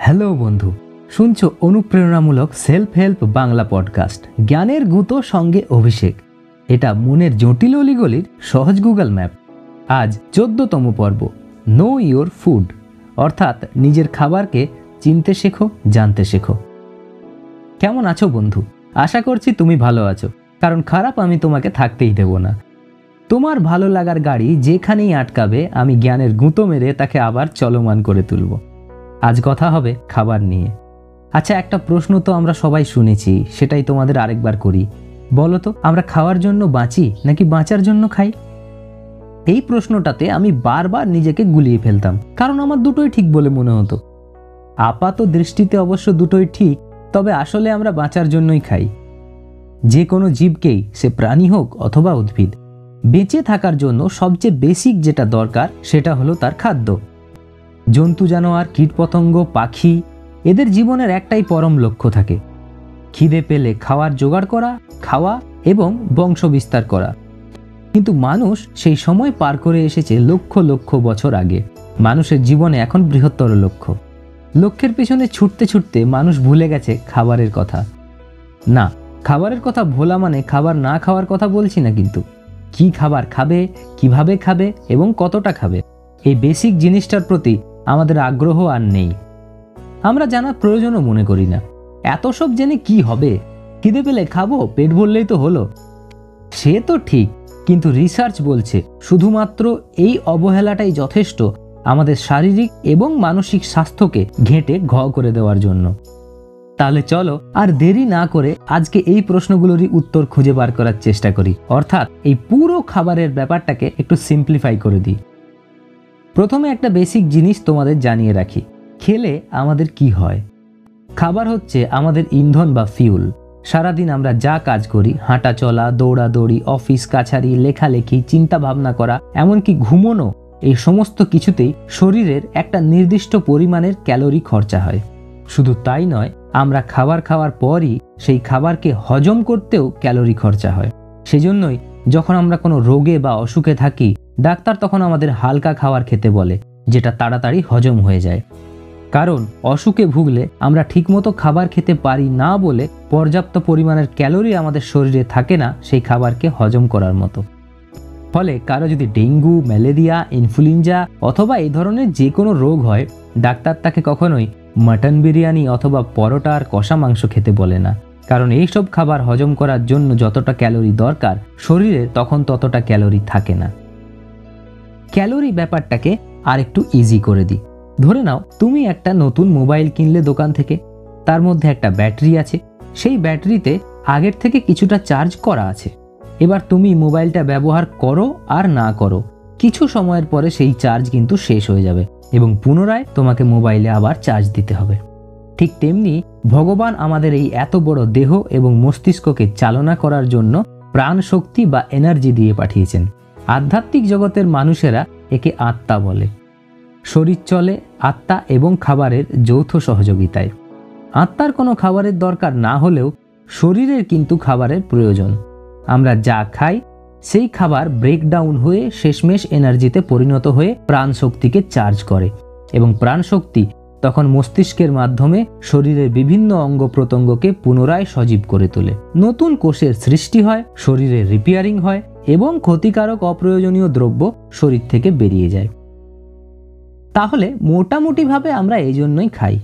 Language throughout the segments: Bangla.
হ্যালো বন্ধু, শুনছো অনুপ্রেরণামূলক সেলফ হেল্প বাংলা পডকাস্ট জ্ঞানের গুঁতো সঙ্গে অভিষেক। এটা মনের জটিল অলিগলির সহজ গুগল ম্যাপ আজ চোদ্দতম পর্ব নো ইয়োর ফুড অর্থাৎ নিজের খাবারকে চিনতে শেখো, জানতে শেখো। কেমন আছো বন্ধু? আশা করছি তুমি ভালো আছো, কারণ খারাপ আমি তোমাকে থাকতেই দেব না। তোমার ভালো লাগার গাড়ি যেখানেই আটকাবে, আমি জ্ঞানের গুঁতো মেরে তাকে আবার চলমান করে তুলব। আজ কথা হবে খাবার নিয়ে। আচ্ছা একটা প্রশ্ন তো আমরা সবাই শুনেছি, সেটাই তোমাদের আরেকবার করি। বলো তো, আমরা খাওয়ার জন্য বাঁচি নাকি বাঁচার জন্য খাই? এই প্রশ্নটাতে আমি বারবার নিজেকে গুলিয়ে ফেলতাম, কারণ আমার দুটোই ঠিক বলে মনে হতো। আপাত দৃষ্টিতে অবশ্য দুটোই ঠিক, তবে আসলে আমরা বাঁচার জন্যই খাই। যে কোনো জীবকেই, সে প্রাণী হোক অথবা উদ্ভিদ, বেঁচে থাকার জন্য সবচেয়ে বেসিক যেটা দরকার, সেটা হলো তার খাদ্য। জন্তু জানোয়ার, কীটপতঙ্গ, পাখি, এদের জীবনের একটাই পরম লক্ষ্য থাকে। খিদে পেলে খাওয়ার জোগাড় করা, খাওয়া এবং বংশ বিস্তার করা। কিন্তু মানুষ সেই সময় পার করে এসেছে লক্ষ লক্ষ বছর আগে। মানুষের জীবনে এখন বৃহত্তর লক্ষ্য। লক্ষ্যের পেছনে ছুটতে ছুটতে মানুষ ভুলে গেছে খাবারের কথা। না, খাবারের কথা ভোলা মানে খাবার না খাওয়ার কথা বলছি না কিন্তু। কি খাবার খাবে, কীভাবে খাবে এবং কতটা খাবে? এই বেসিক জিনিসটার প্রতি আমাদের আগ্রহ আর নেই। আমরা জানার প্রয়োজনও মনে করি না। এত সব জেনে কি হবে? খিদে পেলে খাব, পেট ভরলেই তো হলো। সে তো ঠিক, কিন্তু রিসার্চ বলছে শুধুমাত্র এই অবহেলাটাই যথেষ্ট আমাদের শারীরিক এবং মানসিক স্বাস্থ্যকে ঘেঁটে ঘ করে দেওয়ার জন্য। তাহলে চলো, আর দেরি না করে আজকে এই প্রশ্নগুলোরই উত্তর খুঁজে বার করার চেষ্টা করি। অর্থাৎ এই পুরো খাবারের ব্যাপারটাকে একটু সিম্পলিফাই করে দিই। প্রথমে একটা বেসিক জিনিস তোমাদের জানিয়ে রাখি। খেলে আমাদের কি হয়? খাবার হচ্ছে আমাদের ইন্ধন বা ফিউল সারাদিন আমরা যা কাজ করি, হাঁটা চলা, দৌড়াদৌড়ি অফিস কাছারি, লেখালেখি, চিন্তা ভাবনা করা, এমনকি ঘুমোনো, এই সমস্ত কিছুতেই শরীরের একটা নির্দিষ্ট পরিমাণের ক্যালোরি খরচা হয়। শুধু তাই নয়, আমরা খাবার খাওয়ার পরই সেই খাবারকে হজম করতেও ক্যালোরি খরচা হয়। সেজন্যই যখন আমরা কোনো রোগে বা অসুখে থাকি ডাক্তার তখন আমাদের হালকা খাবার খেতে বলে, যেটা তাড়াতাড়ি হজম হয়ে যায়। কারণ, অসুখে ভুগলে আমরা ঠিকমতো খাবার খেতে পারি না বলে পর্যাপ্ত পরিমাণের ক্যালোরি আমাদের শরীরে থাকে না সেই খাবারকে হজম করার মতো। ফলে কারও যদি ডেঙ্গু, ম্যালেরিয়া, ইনফ্লুয়েঞ্জা অথবা এই ধরনের যে কোনো রোগ হয়, ডাক্তার তাকে কখনোই মাটন বিরিয়ানি অথবা পরোটা আর কষা মাংস খেতে বলে না। কারণ এইসব খাবার হজম করার জন্য যতটা ক্যালোরি দরকার, শরীরে তখন ততটা ক্যালোরি থাকে না। ক্যালোরি ব্যাপারটাকে আর একটু ইজি করে দিই। ধরে নাও, তুমি একটা নতুন মোবাইল কিনলে দোকান থেকে, তার মধ্যে একটা ব্যাটারি আছে, সেই ব্যাটারিতে আগের থেকে কিছুটা চার্জ করা আছে। এবার তুমি মোবাইলটা ব্যবহার করো আর না করো, কিছু সময়ের পরে সেই চার্জ কিন্তু শেষ হয়ে যাবে এবং পুনরায় তোমাকে মোবাইলে আবার চার্জ দিতে হবে। ঠিক তেমনি ভগবান আমাদের এই এত বড় দেহ এবং মস্তিষ্ককে চালনা করার জন্য প্রাণ শক্তি বা এনার্জি দিয়ে পাঠিয়েছেন। আধ্যাত্মিক জগতের মানুষেরা একে আত্মা বলে। শরীর চলে আত্মা এবং খাবারের যৌথ সহযোগিতায়। আত্মার কোনো খাবারের দরকার না হলেও শরীরের কিন্তু খাবারের প্রয়োজন। আমরা যা খাই, সেই খাবার ব্রেকডাউন হয়ে শেষমেশ এনার্জিতে পরিণত হয়ে প্রাণ শক্তিকে চার্জ করে এবং প্রাণ শক্তি তখন মস্তিষ্কের মাধ্যমে শরীরের বিভিন্ন অঙ্গ প্রত্যঙ্গকে পুনরায় সজীব করে তোলে। নতুন কোষের সৃষ্টি হয় শরীরের রিপেয়ারিং হয় এবং ক্ষতিকারক অপ্রয়োজনীয় দ্রব্য শরীর থেকে বেরিয়ে যায়। তাহলে মোটামুটিভাবে আমরা এই জন্যই খাই।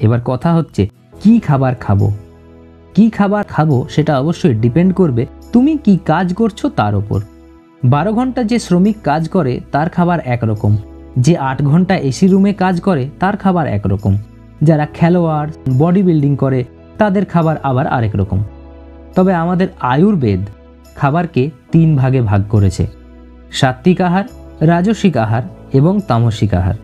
এবার কথা হচ্ছে, কি খাবার খাব? কি খাবার খাব সেটা অবশ্যই ডিপেন্ড করবে তুমি কি কাজ করছ তার ওপর। বারো ঘণ্টা যে শ্রমিক কাজ করে তার খাবার একরকম। যে আট ঘণ্টা এসি রুমে কাজ করে, তার খাবার একরকম। যারা খেলোয়াড় বডি বিল্ডিং করে, তাদের খাবার আবার আরেক রকম। তবে আমাদের আয়ুর্বেদ খাবারকে তিন ভাগে ভাগ করেছে। সাত্বিক আহার, রাজসিক আহার এবং তামসিক আহার।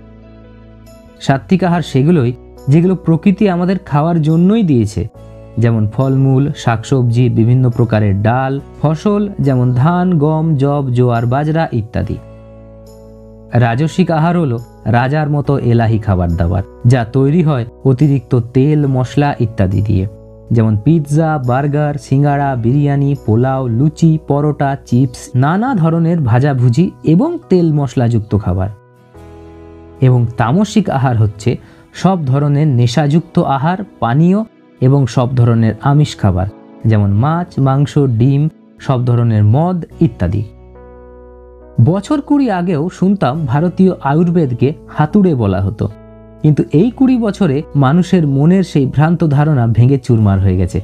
সাত্বিক আহার সেগুলোই যেগুলো প্রকৃতি আমাদের খাওয়ার জন্যই দিয়েছে। যেমন ফলমূল, শাকসবজি, বিভিন্ন প্রকারের ডাল, ফসল, যেমন ধান, গম জব জোয়ার, বাজরা ইত্যাদি। রাজস্বিক আহার হলো রাজার মতো এলাহি খাবার দাবার, যা তৈরি হয় অতিরিক্ত তেল, মশলা ইত্যাদি দিয়ে। যেমন pizza, burger, singara, biryani, pulao, luchi, paratha, chips, নানা ধরনের ভাজাভুজি এবং তেল মশলাযুক্ত খাবার। এবং তামসিক আহার হচ্ছে সব ধরনের নেশাযুক্ত আহার, পানীয় এবং সব ধরনের আমিষ খাবার, যেমন মাছ, মাংস, ডিম, সব ধরনের মদ ইত্যাদি। বছর কুড়ি আগেও শুনতাম ভারতীয় আয়ুর্বেদকে হাতুড়ে বলা হতো। কিন্তু এই কুড়ি বছরে মানুষের মনের সেই ভ্রান্ত ধারণা ভেঙে চুরমার হয়ে গেছে।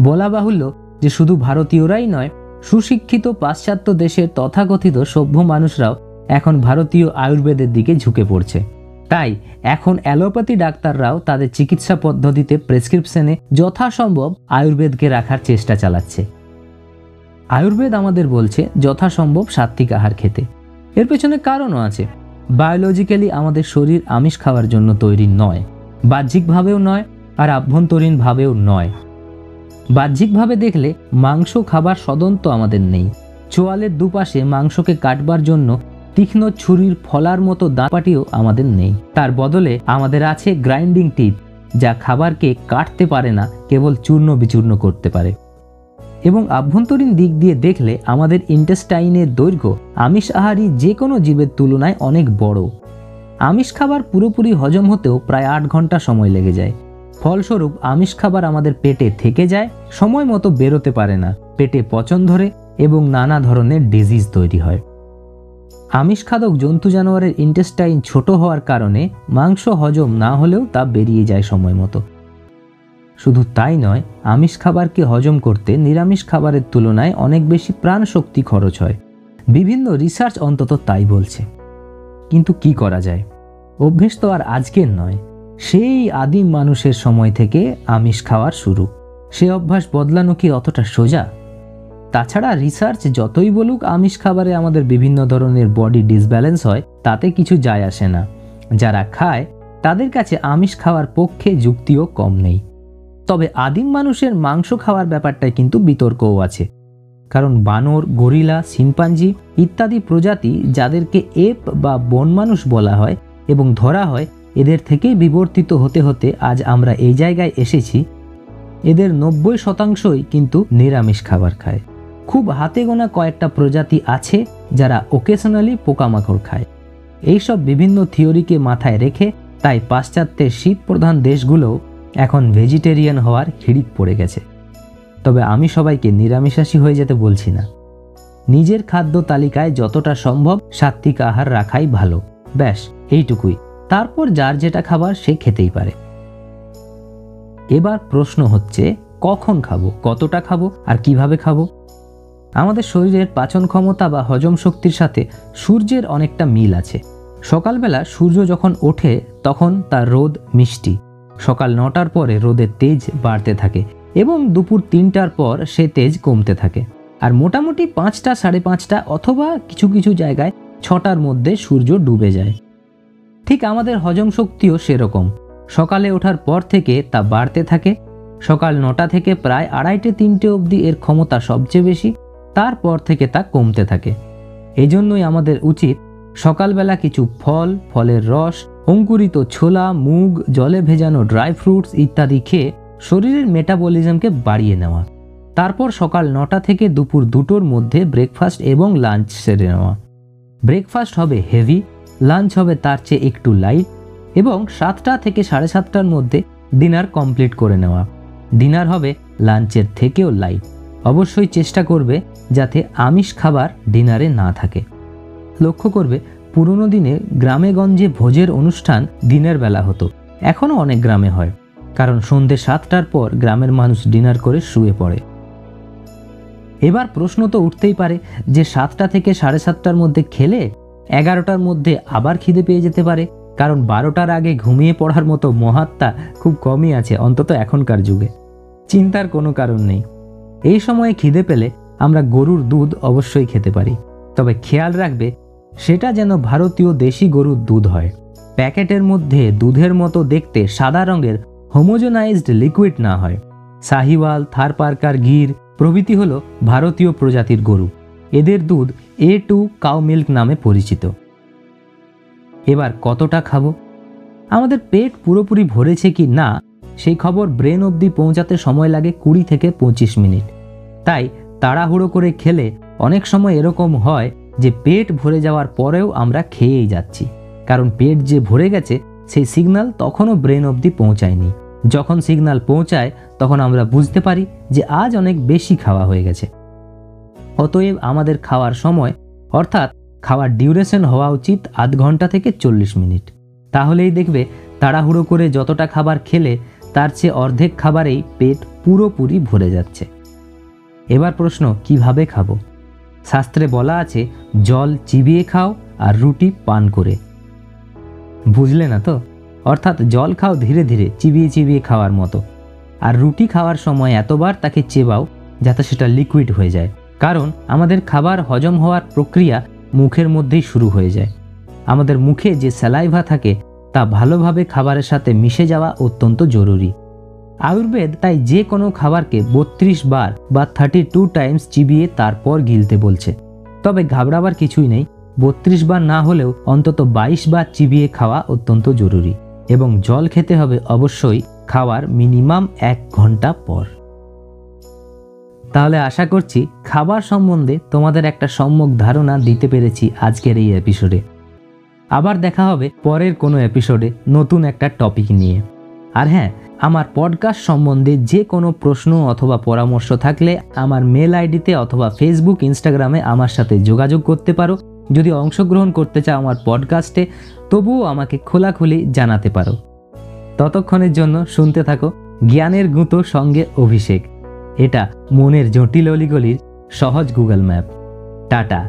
বলা বাহুল্য যে শুধু ভারতীয়রাই নয়, সুশিক্ষিত পাশ্চাত্য দেশের তথাকথিত সভ্য মানুষরাও এখন ভারতীয় আয়ুর্বেদের দিকে ঝুঁকে পড়ছে। তাই এখন অ্যালোপ্যাথি ডাক্তাররাও তাদের চিকিৎসা পদ্ধতিতে প্রেসক্রিপশনে যথাসম্ভব আয়ুর্বেদকে রাখার চেষ্টা চালাচ্ছে। আয়ুর্বেদ আমাদের বলছে যথাসম্ভব সাত্বিক আহার খেতে। এর পেছনে কারণও আছে। বায়োলজিক্যালি আমাদের শরীর আমিষ খাওয়ার জন্য তৈরি নয়। বাহ্যিকভাবেও নয় আর আভ্যন্তরীণভাবেও নয়। বাহ্যিকভাবে দেখলে মাংস খাবার সদন্ত আমাদের নেই। চোয়ালের দুপাশে মাংসকে কাটবার জন্য তীক্ষ্ণ ছুরির ফলার মতো দাঁপাটিও আমাদের নেই। তার বদলে আমাদের আছে গ্রাইন্ডিং টিপ যা খাবারকে কাটতে পারে না, কেবল চূর্ণ বিচূর্ণ করতে পারে। এবং আভ্যন্তরীণ দিক দিয়ে দেখলে আমাদের ইন্টেস্টাইনের দৈর্ঘ্য আমিষ আহারী যে কোনো জীবের তুলনায় অনেক বড়। আমিষ খাবার পুরোপুরি হজম হতেও প্রায় আট ঘণ্টা সময় লেগে যায়। ফলস্বরূপ, আমিষ খাবার আমাদের পেটে থেকে যায়, সময় মতো বেরোতে পারে না, পেটে পচন ধরে এবং নানা ধরনের ডিজিজ তৈরি হয়। আমিষ খাদক জন্তু জানোয়ারের ইন্টেস্টাইন ছোট হওয়ার কারণে মাংস হজম না হলেও তা বেরিয়ে যায় সময় মতো। শুধু তাই নয়, আমিষ খাবারকে হজম করতে নিরামিষ খাবারের তুলনায় অনেক বেশি প্রাণ শক্তি খরচ হয়। বিভিন্ন রিসার্চ অন্তত তাই বলছে। কিন্তু কি করা যায়? অভ্যেস তো আর আজকের নয়। সেই আদিম মানুষের সময় থেকে আমিষ খাওয়ার শুরু। সে অভ্যাস বদলানো কি অতটা সোজা? তাছাড়া রিসার্চ যতই বলুক, আমিষ খাবারে আমাদের বিভিন্ন ধরনের বডি ডিসব্যালেন্স হয়, তাতে কিছু যায় আসে না। যারা খায়, তাদের কাছে আমিষ খাওয়ার পক্ষে যুক্তিও কম নেই। তবে আদিম মানুষের মাংস খাওয়ার ব্যাপারটায় কিন্তু বিতর্কও আছে। কারণ বানর, গরিলা, শিম্পাঞ্জি ইত্যাদি প্রজাতি যাদেরকে এপ বা বন মানুষ বলা হয় এবং ধরা হয়, এদের থেকেই বিবর্তিত হতে হতে আজ আমরা এই জায়গায় এসেছি। এদের নব্বই শতাংশই কিন্তু নিরামিষ খাবার খায়। খুব হাতে গোনা কয়েকটা প্রজাতি আছে যারা ওকেশনালি পোকামাকড় খায়। এইসব বিভিন্ন থিওরিকে মাথায় রেখে তাই পাশ্চাত্যের শীত প্রধান দেশগুলোও এখন ভেজিটেরিয়ান হওয়ার হিড়িক পড়ে গেছে। তবে আমি সবাইকে নিরামিষাশী হয়ে যেতে বলছি না। নিজের খাদ্য তালিকায় যতটা সম্ভব সাত্বিক আহার রাখাই ভালো। ব্যাস, এইটুকুই। তারপর যার যেটা খাবার সে খেতেই পারে। এবার প্রশ্ন হচ্ছে, কখন খাব, কতটা খাব, আর কীভাবে খাব? আমাদের শরীরের পাচন ক্ষমতা বা হজম শক্তির সাথে সূর্যের অনেকটা মিল আছে। সকালবেলা সূর্য যখন ওঠে, তখন তার রোদ মিষ্টি। সকাল নটার পরে রোদের তেজ বাড়তে থাকে এবং দুপুর তিনটার পর সে তেজ কমতে থাকে। আর মোটামুটি পাঁচটা, সাড়ে পাঁচটা অথবা কিছু কিছু জায়গায় ছটার মধ্যে সূর্য ডুবে যায়। ঠিক আমাদের হজম শক্তিও সেরকম। সকালে ওঠার পর থেকে তা বাড়তে থাকে। সকাল নটা থেকে প্রায় আড়াইটে, তিনটে অবধি এর ক্ষমতা সবচেয়ে বেশি। তারপর থেকে তা কমতে থাকে। এজন্যই আমাদের উচিত সকালবেলা কিছু ফল, ফলের রস অঙ্কুরিত ছোলা, মুগ, জলে ভেজানো ড্রাই ফ্রুটস ইত্যাদি খেয়ে শরীরের মেটাবলিজমকে বাড়িয়ে নেওয়া। তারপর সকাল নটা থেকে দুপুর দুটোর মধ্যে ব্রেকফাস্ট এবং লাঞ্চ সেরে নেওয়া। ব্রেকফাস্ট হবে হেভি, লাঞ্চ হবে তার চেয়ে একটু লাইট এবং সাতটা থেকে সাড়ে সাতটার মধ্যে ডিনার কমপ্লিট করে নেওয়া। ডিনার হবে লাঞ্চের থেকেও লাইট। অবশ্যই চেষ্টা করবে যাতে আমিষ খাবার ডিনারে না থাকে। লক্ষ্য করবে পুরনো দিনে গ্রামে গঞ্জে ভোজের অনুষ্ঠান দিনের বেলা হতো। এখনও অনেক গ্রামে হয়, কারণ সন্ধ্যে সাতটার পর গ্রামের মানুষ ডিনার করে শুয়ে পড়ে। এবার প্রশ্ন তো উঠতেই পারে যে সাতটা থেকে সাড়ে সাতটার মধ্যে খেলে এগারোটার মধ্যে আবার খিদে পেয়ে যেতে পারে, কারণ বারোটার আগে ঘুমিয়ে পড়ার মতো মহাত্মা খুব কমই আছে, অন্তত এখনকার যুগে। চিন্তার কোনো কারণ নেই। এই সময়ে খিদে পেলে আমরা গরুর দুধ অবশ্যই খেতে পারি। তবে খেয়াল রাখবে সেটা যেন ভারতীয় দেশি গরুর দুধ হয়। প্যাকেটের মধ্যে দুধের মতো দেখতে সাদা রঙের হোমোজেনাইজড লিকুইড না হয়। সাহিওয়াল, থারপারকার গির প্রভৃতি হল ভারতীয় প্রজাতির গরু। এদের দুধ এ টু কাউ মিল্ক নামে পরিচিত। এবার কতটা খাব? আমাদের পেট পুরোপুরি ভরেছে কি না, সেই খবর ব্রেন অবধি পৌঁছাতে সময় লাগে কুড়ি থেকে পঁচিশ মিনিট। তাই তাড়াহুড়ো করে খেলে অনেক সময় এরকম হয় যে পেট ভরে যাওয়ার পরেও আমরা খেয়েই যাচ্ছি। কারণ পেট যে ভরে গেছে, সেই সিগন্যাল তখনও ব্রেন অবধি পৌঁছায়নি। যখন সিগনাল পৌঁছায়, তখন আমরা বুঝতে পারি যে আজ অনেক বেশি খাওয়া হয়ে গেছে। অতএব আমাদের খাওয়ার সময়, অর্থাৎ খাওয়ার ডিউরেশন হওয়া উচিত আধ ঘণ্টা থেকে চল্লিশ মিনিট। তাহলেই দেখবে, তাড়াহুড়ো করে যতটা খাবার খেলে, তার চেয়ে অর্ধেক খাবারেই পেট পুরোপুরি ভরে যাচ্ছে। এবার প্রশ্ন, কীভাবে খাব? শাস্ত্রে বলা আছে, জল চিবিয়ে খাও আর রুটি পান করে। বুঝলে না তো? অর্থাৎ জল খাও ধীরে ধীরে, চিবিয়ে চিবিয়ে খাওয়ার মতো। আর রুটি খাওয়ার সময় এতবার তাকে চেবাও, যাতে সেটা লিকুইড হয়ে যায়। কারণ আমাদের খাবার হজম হওয়ার প্রক্রিয়া মুখের মধ্যেই শুরু হয়ে যায়। আমাদের মুখে যে স্যালাইভা থাকে, তা ভালোভাবে খাবারের সাথে মিশে যাওয়া অত্যন্ত জরুরি। আয়ুর্বেদ তাই যে কোনো খাবারকে বত্রিশ বার বা থার্টি টু টাইমস চিবিয়ে তারপর গিলতে বলছে। তবে ঘাবড়াবার কিছুই নেই, বত্রিশ বার না হলেও অন্তত বাইশ বার চিবিয়ে খাওয়া অত্যন্ত জরুরি এবং জল খেতে হবে অবশ্যই খাওয়ার মিনিমাম এক ঘণ্টা পর। তাহলে আশা করছি খাবার সম্বন্ধে তোমাদের একটা সম্যক ধারণা দিতে পেরেছি আজকের এই এপিসোডে আবার দেখা হবে পরের কোনো এপিসোডে নতুন একটা টপিক নিয়ে। আর হ্যাঁ আমার পডকাস্ট সম্বন্ধে যে কোনো প্রশ্ন অথবা পরামর্শ থাকলে আমার মেল আইডিতে অথবা ফেসবুক ইনস্টাগ্রামে আমার সাথে যোগাযোগ করতে পারো। যদি অংশগ্রহণ করতে চাও আমার পডকাস্টে তবুও আমাকে খোলাখুলি জানাতে পারো। ততক্ষণের জন্য শুনতে থাকো জ্ঞানের গুঁতো সঙ্গে অভিষেক। এটা মনের জটিল অলিগলির সহজ গুগল ম্যাপ টাটা।